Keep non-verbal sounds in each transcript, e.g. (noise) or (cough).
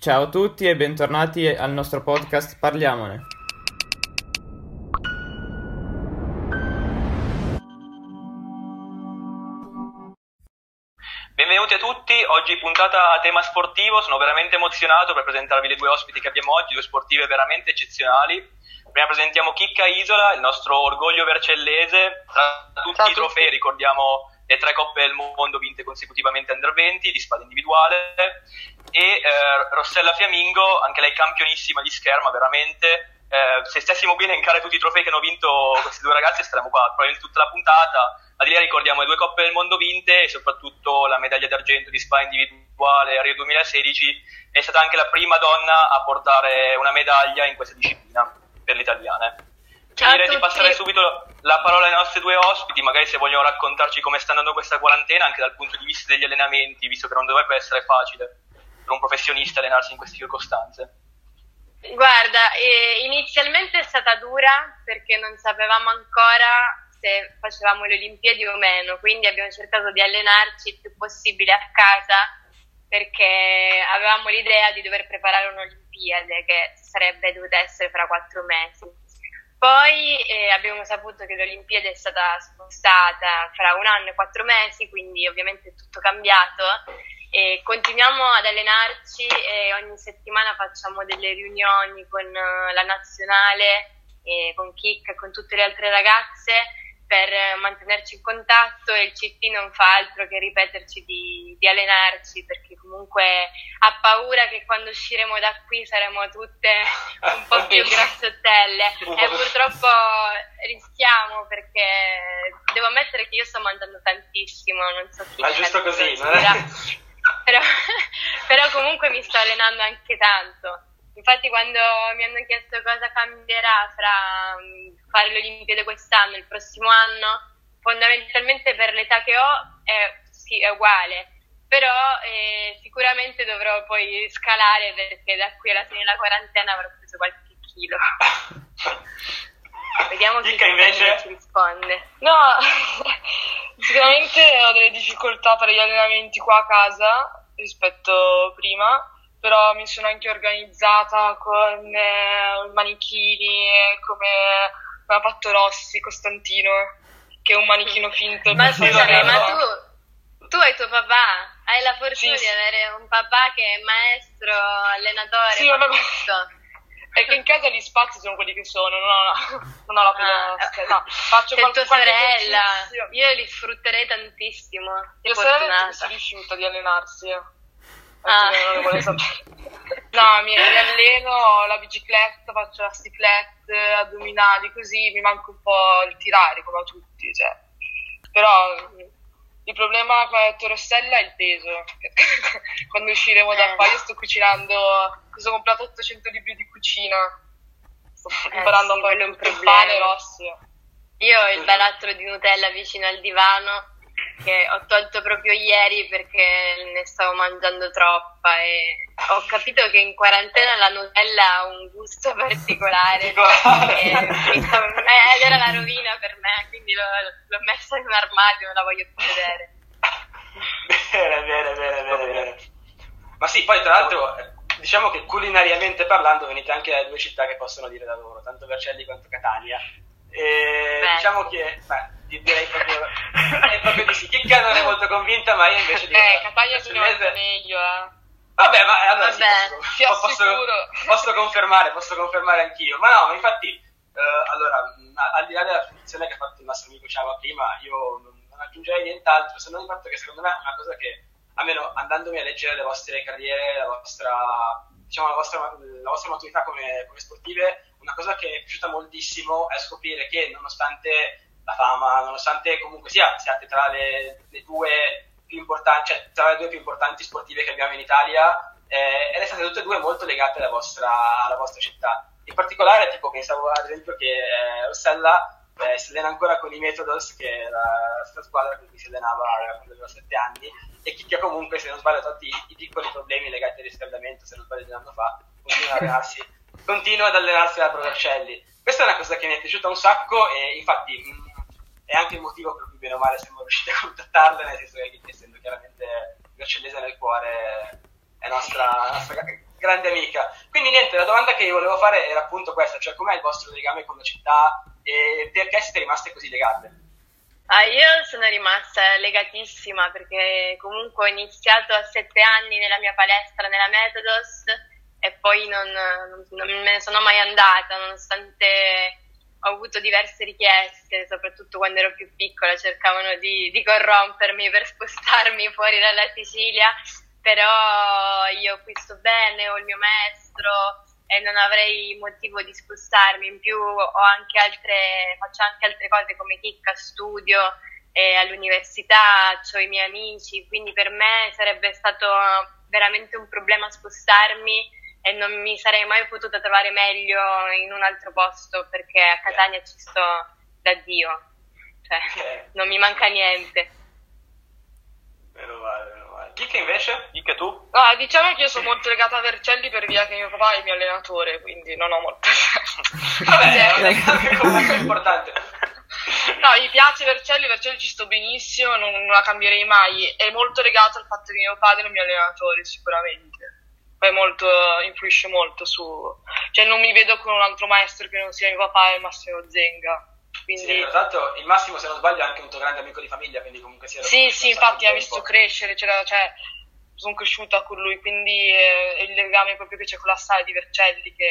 Ciao a tutti e bentornati al nostro podcast Parliamone. Benvenuti a tutti, oggi puntata a tema sportivo, sono veramente emozionato per presentarvi le due ospiti che abbiamo oggi, due sportive veramente eccezionali. Prima presentiamo Chicca Isola, il nostro orgoglio vercellese, tra tutti Ciao i trofei tutti. ricordiamo le tre coppe del mondo vinte consecutivamente under 20 di spada individuale. E eh, Rossella Fiamingo, anche lei campionissima di scherma veramente. Eh, se stessimo bene a incare tutti i trofei che hanno vinto questi due ragazzi staremmo qua probabilmente tutta la puntata. A di ricordiamo le due coppe del mondo vinte e soprattutto la medaglia d'argento di spada individuale a Rio 2016 è stata anche la prima donna a portare una medaglia in questa disciplina per le italiane Ciao a direi di passare subito la parola ai nostri due ospiti, magari se vogliono raccontarci come sta andando questa quarantena anche dal punto di vista degli allenamenti, visto che non dovrebbe essere facile per un professionista allenarsi in queste circostanze. Guarda, eh, inizialmente è stata dura perché non sapevamo ancora se facevamo le Olimpiadi o meno, quindi abbiamo cercato di allenarci il più possibile a casa perché avevamo l'idea di dover preparare un'Olimpiade che sarebbe dovuta essere fra quattro mesi. Poi eh, abbiamo saputo che l'Olimpiade è stata spostata fra un anno e quattro mesi, quindi ovviamente è tutto cambiato. E continuiamo ad allenarci e ogni settimana facciamo delle riunioni con eh, la nazionale, e con Kik e con tutte le altre ragazze per mantenerci in contatto e il CT non fa altro che ripeterci di, di allenarci perché comunque ha paura che quando usciremo da qui saremo tutte (laughs) un po' più grassottelle e purtroppo rischiamo perché devo ammettere che io sto mangiando tantissimo, non so chi Ma giusto così, non è? però, (laughs) però comunque mi sto allenando anche tanto. Infatti quando mi hanno chiesto cosa cambierà fra mm, fare le Olimpiadi quest'anno e il prossimo anno, fondamentalmente per l'età che ho è, sì, è uguale, però eh, sicuramente dovrò poi scalare perché da qui alla fine della quarantena avrò preso qualche chilo. (laughs) Vediamo chi Chicca, invece? ci risponde. No, (laughs) sicuramente ho delle difficoltà per gli allenamenti qua a casa rispetto prima, però mi sono anche organizzata con eh, manichini come, come ha fatto Rossi, Costantino, che è un manichino finto. Ma scusami, ma tu, tu hai tuo papà? Hai la fortuna Sì, di avere un papà che è maestro, allenatore, Sì, ma- tutto. È che in casa gli spazi sono quelli che sono, non ho, non ho la Ah, pedastica. No, faccio qualche, tua sorella, io li sfrutterei tantissimo. Sei Mia sorella è fortunata. più riuscita di allenarsi. Eh. Ah. No, mi, mi alleno, ho la bicicletta, faccio la ciclette, addominali, così mi manca un po' il tirare come a tutti. Cioè. Però il problema, come ha detto Rossella, è il peso. (laughs) Quando usciremo da Eh. qua, io sto cucinando, mi sono comprato 800 libri di cucina. Sto Eh, imparando sì, un il problema. pane, Rossi. Io ho il barattolo di Nutella vicino al divano che ho tolto proprio ieri perché ne stavo mangiando troppa e ho capito che in quarantena la Nutella ha un gusto particolare (laughs) e (laughs) eh, ed era la rovina per me, quindi l'ho, l'ho messa in un armadio, non la voglio più vedere. Bene, bene, bene, bene, bene. Ma sì, poi tra l'altro diciamo che culinariamente parlando venite anche da due città che possono dire da loro, tanto Vercelli quanto Catania. E Beh. diciamo che, beh, direi proprio, è proprio di sì. Chicca non è molto convinta, ma io invece dico... Eh, Catania va meglio, eh. Vabbè, ma eh, allora sì, Vabbè, posso, ti posso- assicuro. posso confermare, posso confermare anch'io. Ma no, ma infatti, eh, allora, al di là della definizione che ha fatto il nostro amico Ciava prima, io non, non aggiungerei nient'altro, se non il fatto che secondo me è una cosa che, almeno andandomi a leggere le vostre carriere, la vostra, diciamo, la vostra, la vostra maturità come, come sportive, una cosa che mi è piaciuta moltissimo è scoprire che nonostante la fama, nonostante comunque sia, siate tra le, le due più importanti, cioè tra le due più importanti sportive che abbiamo in Italia, eh, ed è state tutte e due molto legate alla vostra, alla vostra città. In particolare, tipo, pensavo ad esempio che eh, Rossella eh, si allena ancora con i Methodos, che è la stessa squadra con cui si allenava quando aveva 7 anni, e Chicchia comunque, se non sbaglio, tolti i, i piccoli problemi legati al riscaldamento, se non sbaglio di un anno fa, continua ad allenarsi, continua ad allenarsi alla Pro Vercelli. Questa è una cosa che mi è piaciuta un sacco e infatti mh, è anche il motivo per cui bene o male siamo riusciti a contattarla, nel senso che essendo chiaramente vercellese nel cuore, è nostra, nostra grande amica. Quindi niente, la domanda che io volevo fare era appunto questa, cioè com'è il vostro legame con la città e perché siete rimaste così legate? Ah, io sono rimasta legatissima perché comunque ho iniziato a sette anni nella mia palestra, nella Metodos, e poi non, non me ne sono mai andata, nonostante ho avuto diverse richieste, soprattutto quando ero più piccola, cercavano di, di corrompermi per spostarmi fuori dalla Sicilia, però io qui sto bene, ho il mio maestro e non avrei motivo di spostarmi, in più anche altre, faccio anche altre cose come chicca, studio e all'università, ho i miei amici, quindi per me sarebbe stato veramente un problema spostarmi e non mi sarei mai potuta trovare meglio in un altro posto perché a Catania ci sto da Dio, cioè non mi manca niente. Meno male, meno male. Chicca invece? Chicca tu? Ah, diciamo che io sono molto legata a Vercelli per via che mio papà è il mio allenatore, quindi non ho molto... (laughs) Vabbè, è anche comunque importante. No, mi piace Vercelli, Vercelli ci sto benissimo, non, non la cambierei mai. È molto legato al fatto che mio padre è il mio allenatore, sicuramente poi molto, influisce molto su... cioè non mi vedo con un altro maestro che non sia mio papà e Massimo Zenga. Quindi... Sì, tra l'altro il Massimo, se non sbaglio, è anche un tuo grande amico di famiglia, quindi comunque sia... Sì, sì, infatti ha visto crescere, cioè, cioè, sono cresciuta con lui, quindi eh, è il legame proprio che c'è con la sala di Vercelli che,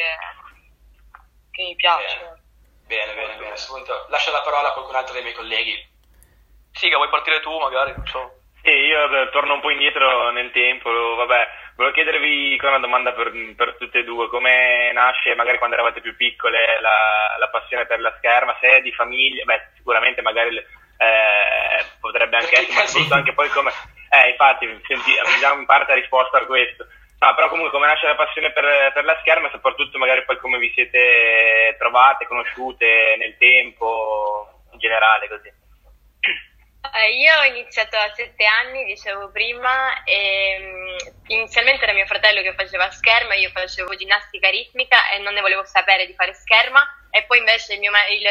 che mi piace. Bene, bene, bene. bene. A questo punto lascio la parola a qualcun altro dei miei colleghi. Sì, che vuoi partire tu magari, non so. Sì, io beh, torno un po' indietro nel tempo, vabbè, volevo chiedervi una domanda per, per, tutte e due, come nasce magari quando eravate più piccole la, la passione per la scherma, se è di famiglia, beh sicuramente magari eh, potrebbe anche essere, ma soprattutto anche poi come, eh infatti senti, abbiamo in parte risposta a questo, no, però comunque come nasce la passione per, per la scherma e soprattutto magari poi come vi siete trovate, conosciute nel tempo, in generale così. Eh, io ho iniziato a sette anni, dicevo prima, e um, inizialmente era mio fratello che faceva scherma, io facevo ginnastica ritmica e non ne volevo sapere di fare scherma e poi invece mio, il,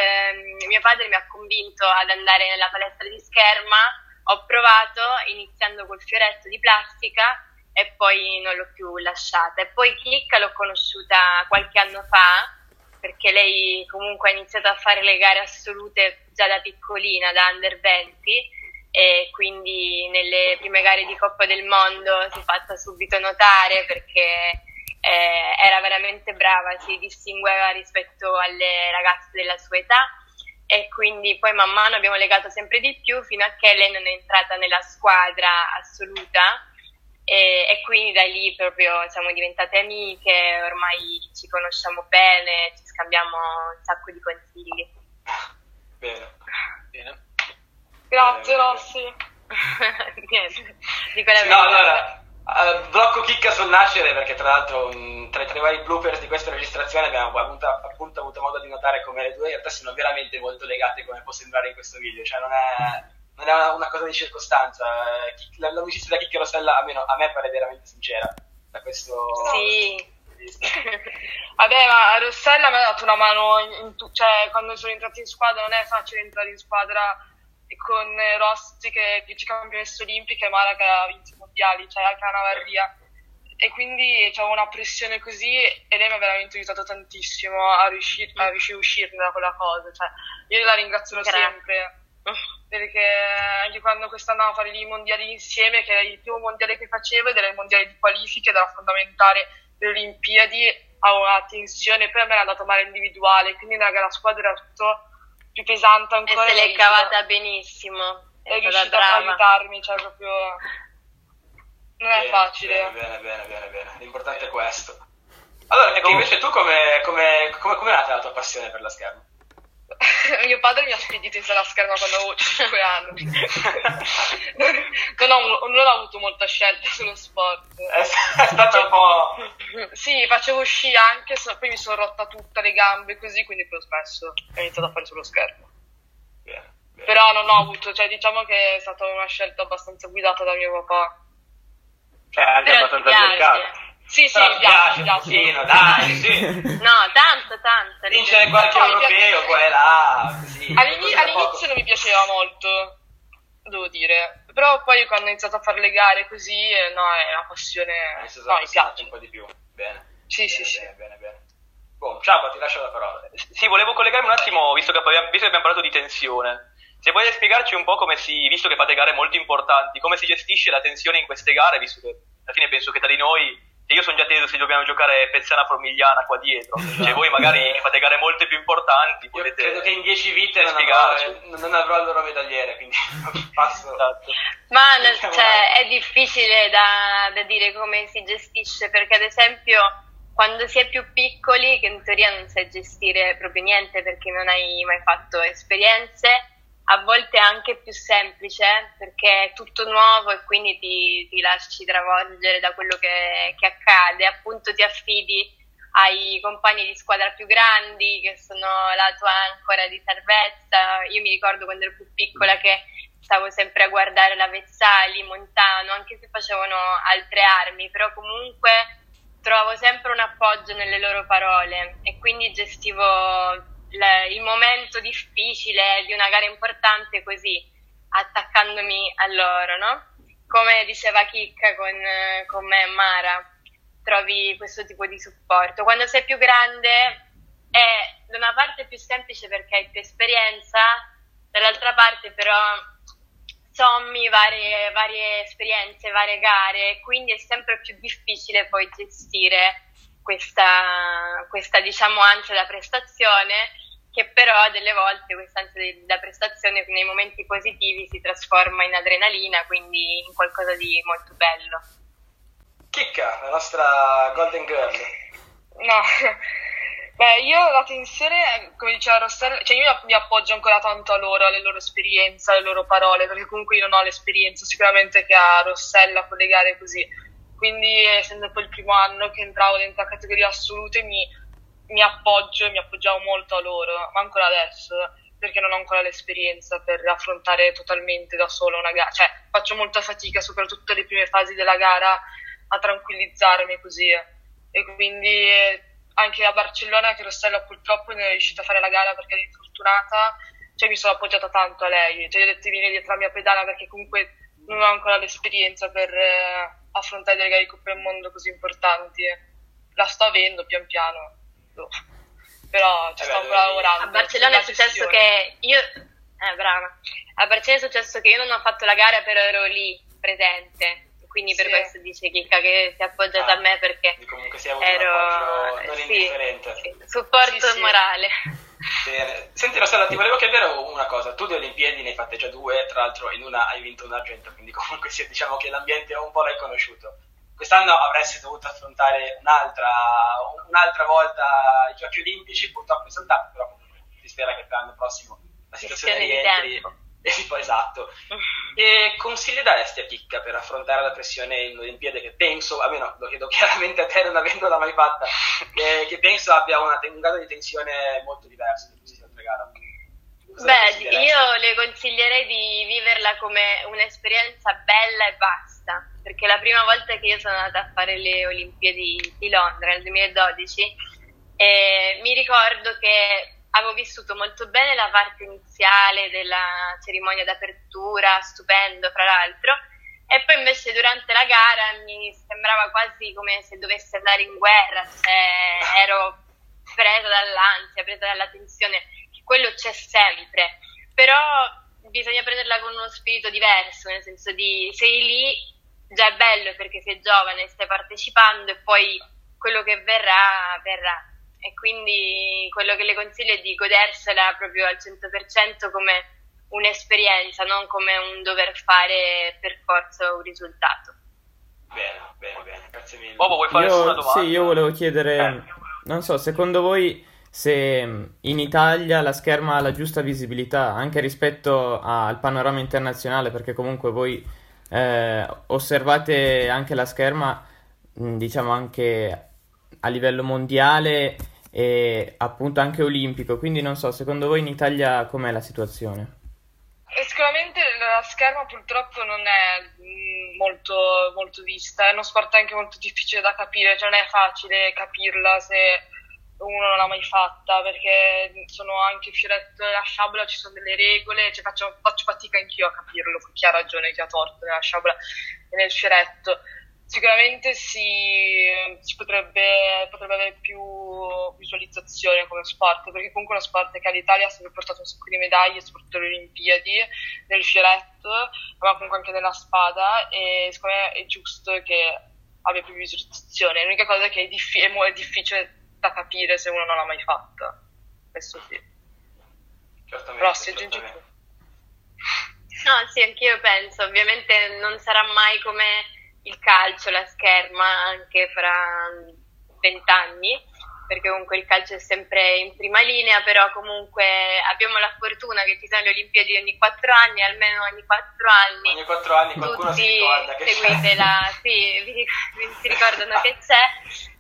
il mio padre mi ha convinto ad andare nella palestra di scherma, ho provato iniziando col fioretto di plastica e poi non l'ho più lasciata. E poi Chicca l'ho conosciuta qualche anno fa perché lei comunque ha iniziato a fare le gare assolute già da piccolina, da under 20 e quindi nelle prime gare di Coppa del Mondo si è fatta subito notare perché eh, era veramente brava, si distingueva rispetto alle ragazze della sua età. E quindi poi man mano abbiamo legato sempre di più fino a che lei non è entrata nella squadra assoluta e, e, quindi da lì proprio siamo diventate amiche, ormai ci conosciamo bene, ci scambiamo un sacco di consigli. Bene, bene. Grazie bene, Rossi. (laughs) Niente, dico la sì, No, allora, uh, blocco chicca sul nascere perché tra l'altro um, tra, tra, i vari bloopers di questa registrazione abbiamo avuto, appunto avuto modo di notare come le due in realtà sono veramente molto legate come può sembrare in questo video, cioè non è non è una, una, cosa di circostanza. L'amicizia da Chicca Rossella, almeno a me pare veramente sincera. Da questo. Sì. (laughs) Vabbè, ma Rossella mi ha dato una mano in tu- cioè, quando sono entrati in squadra. Non è facile entrare in squadra con Rossi che è vice campionessa olimpica e Mara che ha vinto i mondiali, cioè anche Anna Varria. E quindi c'avevo una pressione così e lei mi ha veramente aiutato tantissimo a riuscire, a, riuscire a uscirne da quella cosa. Cioè, io la ringrazio sempre perché anche quando quest'anno a fare i mondiali insieme, che era il primo mondiale che facevo ed era il mondiale di qualifiche, ed era fondamentale le Olimpiadi, avevo una tensione, poi a me era andato male individuale, quindi nella gara squadra era tutto più pesante ancora. E se l'è cavata benissimo. È, è riuscita ad aiutarmi, cioè proprio... Non bene, è facile. Bene, bene, bene, bene, l'importante è questo. Allora, ecco, invece tu come, come, come, come è nata la tua passione per la scherma? (laughs) mio padre mi ha spedito in sala scherma quando avevo 5 anni. (laughs) non, ho, non ho avuto molta scelta sullo sport. È, stato un po'. Sì, facevo sci anche, poi mi sono rotta tutte le gambe così, quindi poi ho smesso e ho iniziato a fare sullo schermo. Bene, bene. Però non ho avuto, cioè diciamo che è stata una scelta abbastanza guidata da mio papà. Cioè, anche Però abbastanza azzeccata. Sì, sì, mi piace, mi piace. Pochino, dai, (laughs) sì. No, tanto, tanto. Vincere qualche No, mi europeo, qua e là. Così, All'ini- così da poco. all'inizio non mi piaceva molto, devo dire, però poi quando ho iniziato a fare le gare così, eh, no, è una passione, no, mi piace. un po' di più. Bene. Sì, bene, sì, bene, bene, bene. Boh, ciao, ti lascio la parola. Sì, volevo collegarmi un attimo, visto che, abbiamo, visto che abbiamo parlato di tensione. Se vuoi spiegarci un po' come si, visto che fate gare molto importanti, come si gestisce la tensione in queste gare, visto che alla fine penso che tra di noi io sono già teso se dobbiamo giocare Pezzana Formigliana qua dietro. (laughs) Cioè, voi magari fate gare molte più importanti. Io potete credo che in 10 vite non avrò, non avrò il loro medagliere, quindi (laughs) passo. Esatto. Ma cioè, è difficile da, da dire come si gestisce perché ad esempio quando si è più piccoli, che in teoria non sai gestire proprio niente perché non hai mai fatto esperienze, a volte anche più semplice perché è tutto nuovo e quindi ti, ti lasci travolgere da quello che, che accade, appunto ti affidi ai compagni di squadra più grandi che sono la tua ancora di salvezza. Io mi ricordo quando ero più piccola che stavo sempre a guardare la Vezzali, Montano, anche se facevano altre armi, però comunque trovavo sempre un appoggio nelle loro parole e quindi gestivo la- il momento difficile di una gara importante così, attaccandomi a loro, no? Come diceva Chicca con, con me e Mara, trovi questo tipo di supporto. Quando sei più grande è da una parte più semplice perché hai più esperienza, dall'altra parte però sommi varie, varie esperienze, varie gare, quindi è sempre più difficile poi gestire questa, questa diciamo ansia da prestazione che però delle volte questa ansia da prestazione nei momenti positivi si trasforma in adrenalina, quindi in qualcosa di molto bello. Chicca, la nostra Golden Girl. No, (laughs) beh, io la tensione, come diceva Rossella, cioè io mi appoggio ancora tanto a loro, alle loro esperienze, alle loro parole, perché comunque io non ho l'esperienza sicuramente che ha Rossella con le gare così. Quindi, essendo poi il primo anno che entravo dentro la categoria assolute, mi, mi appoggio e mi appoggiavo molto a loro, ma ancora adesso, perché non ho ancora l'esperienza per affrontare totalmente da sola una gara. Cioè, faccio molta fatica, soprattutto le prime fasi della gara, a tranquillizzarmi così. E quindi anche a Barcellona, che Rossella purtroppo non è riuscita a fare la gara perché è infortunata, cioè mi sono appoggiata tanto a lei. Cioè, gli ho detto vieni dietro la mia pedana perché comunque non ho ancora l'esperienza per affrontare delle gare di Coppa del Mondo così importanti. La sto avendo pian piano. Boh. Però ci Eh sto ancora lavorando. A Barcellona è successo che io. Eh, brava. A Barcellona è successo che io non ho fatto la gara, però ero lì presente. Quindi per Sì. questo dice Chicca che si è appoggiata Ah, a me perché comunque si è ero. non sì, indifferente. supporto Sì, morale. Bene. Senti Rossella, ti volevo chiedere una cosa. Tu di Olimpiadi ne hai fatte già due, tra l'altro in una hai vinto un argento, quindi (laughs) comunque sì, diciamo che l'ambiente un po' l'hai conosciuto. Quest'anno avresti dovuto affrontare un'altra, un'altra volta i Giochi Olimpici, purtroppo saltato, però comunque si spera che per l'anno prossimo la situazione rientri. tempo. (laughs) Poi esatto. (laughs) E consigli daresti a Chicca per affrontare la pressione in Olimpiadi che penso, almeno lo chiedo (laughs) chiaramente a te non avendola mai fatta, che, che penso abbia una, un grado di tensione molto diverso da Beh, io le consiglierei di viverla come un'esperienza bella e basta, perché la prima volta che io sono andata a fare le Olimpiadi di Londra nel 2012, eh, mi ricordo che avevo vissuto molto bene la parte iniziale della cerimonia d'apertura, stupendo fra l'altro, e poi invece durante la gara mi sembrava quasi come se dovessi andare in guerra, cioè ero presa dall'ansia, presa dalla tensione, quello c'è sempre, però bisogna prenderla con uno spirito diverso, nel senso di sei lì, già è bello perché sei giovane, stai partecipando e poi quello che verrà, verrà. E quindi quello che le consiglio è di godersela proprio al 100% come un'esperienza, non come un dover fare per forza un risultato. Bene, bene, bene, grazie mille. Bobo, vuoi fare una Io, domanda? sì, io volevo chiedere, Eh. non so, secondo voi se in Italia la scherma ha la giusta visibilità anche rispetto al panorama internazionale, perché comunque voi eh, osservate anche la scherma, diciamo anche a livello mondiale e appunto anche olimpico, quindi non so, secondo voi in Italia com'è la situazione? E sicuramente la scherma purtroppo non è mm, molto, molto vista, è uno sport anche molto difficile da capire, cioè non è facile capirla se uno non l'ha mai fatta perché sono anche fioretto la sciabola, ci sono delle regole, cioè faccio, faccio fatica anch'io a capirlo, chi ha ragione, chi ha torto nella sciabola e nel fioretto. Sicuramente si, si potrebbe, potrebbe, avere più visualizzazione come sport, perché comunque è uno sport che all'Italia ha sempre portato un sacco di medaglie, soprattutto alle Olimpiadi, nel fioretto, ma comunque anche nella spada, e secondo me è giusto che abbia più visualizzazione. L'unica cosa è che è, diffi- è difficile da capire se uno non l'ha mai fatta. Questo sì. Certamente, Però si aggiunge certamente. No, sì, anch'io penso. Ovviamente non sarà mai come il calcio, la scherma, anche fra vent'anni, perché comunque il calcio è sempre in prima linea, però comunque abbiamo la fortuna che ci sono le Olimpiadi ogni quattro anni, almeno ogni quattro anni. Ogni quattro anni qualcuno si ricorda che c'è. la, sì, vi, vi- si ricordano che c'è,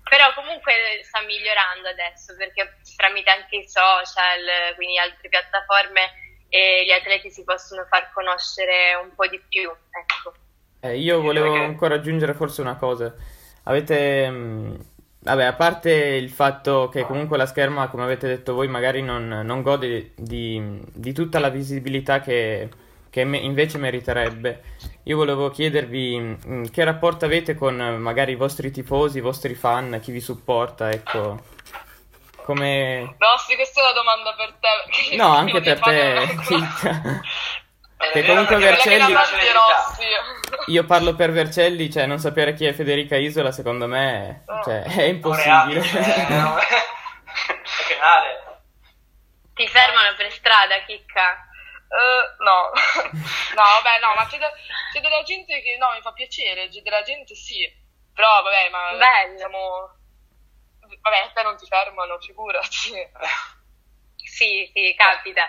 però comunque sta migliorando adesso perché tramite anche i social, quindi altre piattaforme, e gli atleti si possono far conoscere un po' di più, ecco. Eh, io volevo Perché- ancora aggiungere forse una cosa. Avete, mh, vabbè, a parte il fatto che comunque la scherma, come avete detto voi, magari non, non gode di, di tutta la visibilità che, che me- invece meriterebbe, io volevo chiedervi mh, che rapporto avete con eh, magari i vostri tifosi, i vostri fan, chi vi supporta, ecco. Come... No, sì, questa è una domanda per te. No, anche per te, (laughs) Che comunque Vercelli-. (laughs) Io parlo per Vercelli, cioè non sapere chi è Federica Isola, secondo me, cioè, è impossibile. cioè, (laughs) no, (laughs) è penale. Ti fermano per strada, chicca. Eh, no, no, vabbè, no, ma c'è, de- c'è della gente che no, mi fa piacere, c'è della gente sì, però vabbè, ma Bello. siamo... Vabbè, a te non ti fermano, figurati. Sì, sì, capita.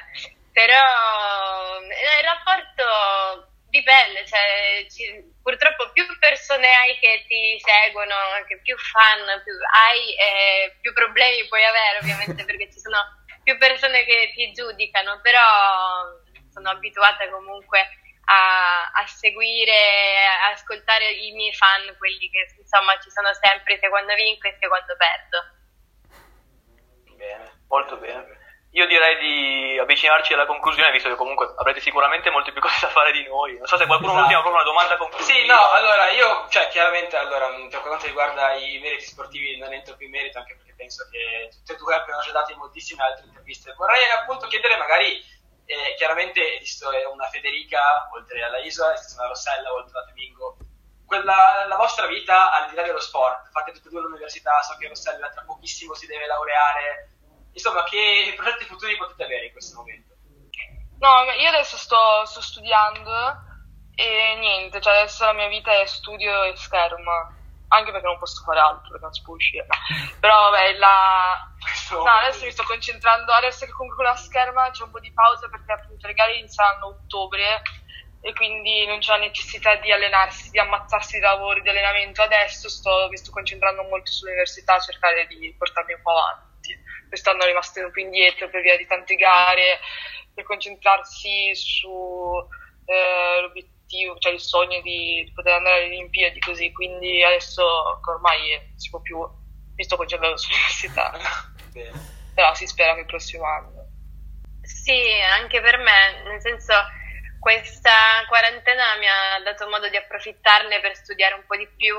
Però eh, il rapporto dipende, cioè, ci- purtroppo più persone hai che ti seguono, che più fan più hai, eh, più problemi puoi avere ovviamente (laughs) perché ci sono più persone che ti giudicano, però sono abituata comunque a, a seguire, a ascoltare i miei fan, quelli che insomma ci sono sempre sia quando vinco e sia quando perdo. Bene. Molto bene. Io direi di avvicinarci alla conclusione, visto che comunque avrete sicuramente molte più (laughs) cose da fare di noi. Non so se qualcuno Esatto. ha proprio una domanda conclusiva. Sì, no, allora io, cioè, chiaramente, allora, mh, per quanto riguarda i meriti sportivi non entro più in merito, anche perché penso che tutte e due abbiano già dato in moltissime altre interviste. Vorrei appunto chiedere magari, eh, chiaramente esisto una Federica, oltre alla Isola, esiste una Rossella, oltre alla Flamingo. Quella, la vostra vita al di là dello sport, fate tutte e due l'università, so che Rossella tra pochissimo si deve laureare. Insomma, che progetti futuri potete avere in questo momento? No, io adesso sto, sto studiando e niente, cioè adesso la mia vita è studio e scherma, anche perché non posso fare altro, perché non si può uscire. Però vabbè, la... No, adesso mi sto concentrando, adesso che comunque con la scherma c'è un po' di pausa perché appunto le gare iniziano a ottobre e quindi non c'è la necessità di allenarsi, di ammazzarsi di lavoro, di allenamento. Adesso sto, mi sto concentrando molto sull'università a cercare di portarmi un po' avanti. Quest'anno è rimasto un po' indietro per via di tante gare, per concentrarsi sull'obiettivo, cioè il sogno di, di poter andare alle Olimpiadi così, quindi adesso ormai si può più, mi sto concentrando sull'università, (laughs) però si spera che il prossimo anno. Sì, anche per me, nel senso questa quarantena mi ha dato modo di approfittarne per studiare un po' di più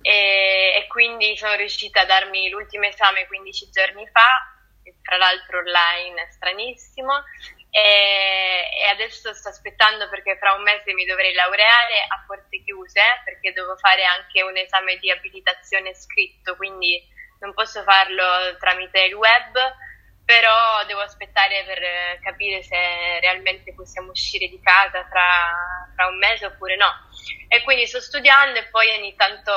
e, e quindi sono riuscita a darmi l'ultimo esame 15 giorni fa, tra l'altro online, stranissimo, e, e adesso sto aspettando perché fra un mese mi dovrei laureare a porte chiuse perché devo fare anche un esame di abilitazione scritto, quindi non posso farlo tramite il web però devo aspettare per capire se realmente possiamo uscire di casa fra, fra un mese oppure no. E quindi sto studiando e poi ogni tanto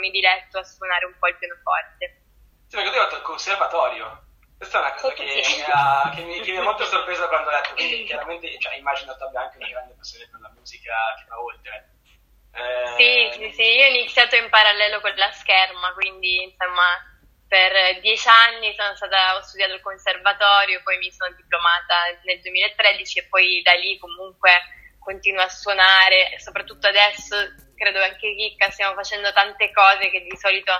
mi diletto a suonare un po' il pianoforte. Sì, perché tu hai fatto il conservatorio. Questa è una cosa che, (laughs) Sì. mi ha, che, mi, che mi ha molto sorpreso quando ho letto, quindi (laughs) chiaramente cioè, immagino tu abbia anche una grande passione per la musica che va oltre. Eh, Sì, sì, sì, io ho iniziato in parallelo con la scherma, quindi insomma per dieci anni sono stata, ho studiato al conservatorio, poi mi sono diplomata nel 2013 e poi da lì comunque continuo a suonare, soprattutto adesso credo anche Chicca stiamo facendo tante cose che di solito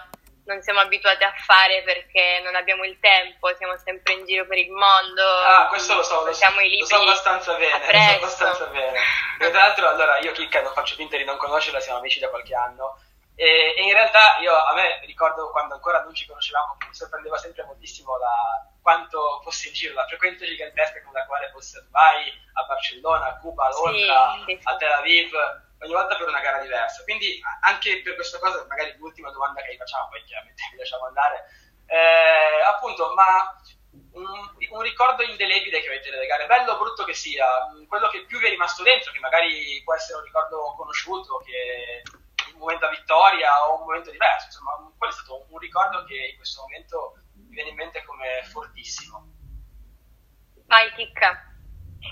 non siamo abituati a fare perché non abbiamo il tempo, siamo sempre in giro per il mondo. Ah, questo lo so, lo so, siamo i libri lo so abbastanza bene, lo so abbastanza bene. Tra l'altro, allora, io Chicca non faccio finta di non conoscerla, siamo amici da qualche anno. E, e in realtà io, a me ricordo quando ancora non ci conoscevamo, mi sorprendeva sempre moltissimo la, quanto fosse in giro, la frequenza gigantesca con la quale fosse Dubai, a Barcellona, a Cuba, a Londra, Sì, a Tel Aviv, ogni volta per una gara diversa. Quindi anche per questa cosa, magari l'ultima domanda che gli facciamo, poi chiaramente vi (laughs) lasciamo andare, eh, appunto, ma un, un ricordo indelebile che avete delle gare, bello o brutto che sia, mh, quello che più vi è rimasto dentro, che magari può essere un ricordo conosciuto, che momento a vittoria o un momento diverso, insomma, un- quello è stato un ricordo che in questo momento mi viene in mente come fortissimo. Vai, Chicca.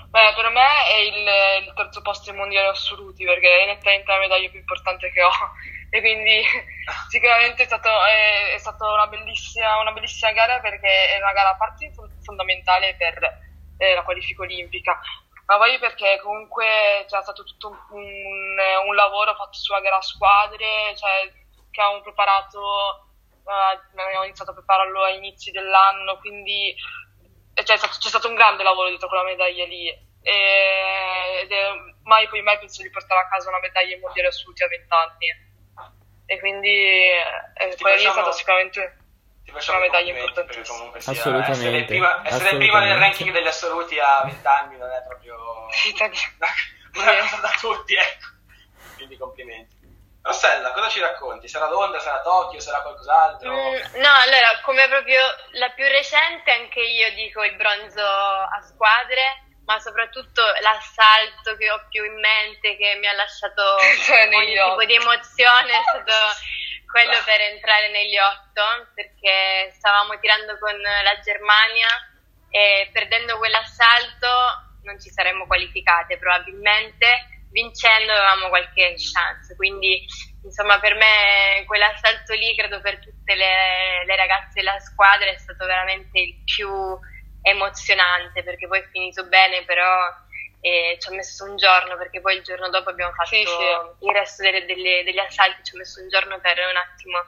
Beh, per me è il, il terzo posto ai mondiali assoluti perché è nettamente la medaglia più importante che ho (laughs) e quindi (laughs) sicuramente è stato, è, è stata una bellissima, una bellissima gara perché è una gara a parte fon- fondamentale per eh, la qualifica olimpica ma poi perché comunque c'è stato tutto un, un- un lavoro fatto sulla gara a squadre cioè, che avevamo preparato eh, abbiamo iniziato a prepararlo a inizi dell'anno quindi e c'è stato, c'è stato un grande lavoro dietro quella medaglia lì. E, ed è, mai poi mai penso di portare a casa una medaglia ai mondiali assoluti a 20 anni e quindi eh, quella lì è facciamo- stata sicuramente Ti facciamo Una medaglia importantissima. comunque sia, Assolutamente, essere, prima, essere prima nel ranking degli assoluti a 20 anni non è proprio una, una cosa da tutti, ecco. Quindi complimenti. Rossella, cosa ci racconti? Sarà Londra, sarà Tokyo, sarà qualcos'altro? Mm, no, allora, come proprio la più recente, anche io dico il bronzo a squadre, ma soprattutto l'assalto che ho più in mente, che mi ha lasciato (laughs) ogni tipo di emozione, è stato (laughs) quello per entrare negli otto, perché stavamo tirando con la Germania e perdendo quell'assalto non ci saremmo qualificate probabilmente, vincendo avevamo qualche chance, quindi insomma per me quell'assalto lì credo per tutte le, le ragazze della squadra è stato veramente il più emozionante perché poi è finito bene però eh, ci ho messo un giorno perché poi il giorno dopo abbiamo fatto Sì, sì. il resto delle- delle- degli assalti ci ho messo un giorno per un attimo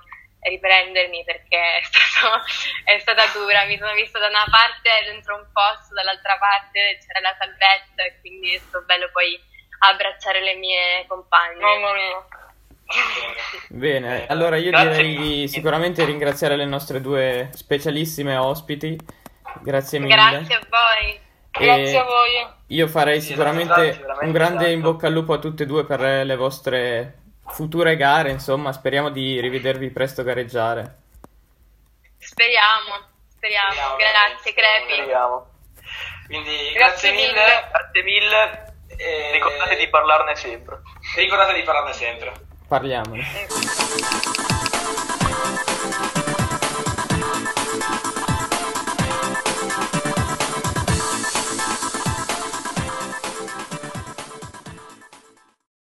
riprendermi perché è, stato, è stata dura, mi sono vista da una parte dentro un posto, dall'altra parte c'era la salvezza e quindi è stato bello poi abbracciare le mie compagne. mamma mia Bene, allora io Grazie direi sicuramente ringraziare le nostre due specialissime ospiti. Grazie mille. Grazie a voi. E grazie a voi Io farei Sì, sicuramente veramente un grande esatto. in bocca al lupo a tutte e due per le vostre future gare, insomma, speriamo di rivedervi presto gareggiare. Speriamo, speriamo. Speriamo, Grazie, Crepi. speriamo. Quindi Grazie grazie, mille. mille. Grazie mille. e Ricordate di parlarne sempre. ricordate di parlarne sempre. Parliamone. Eh,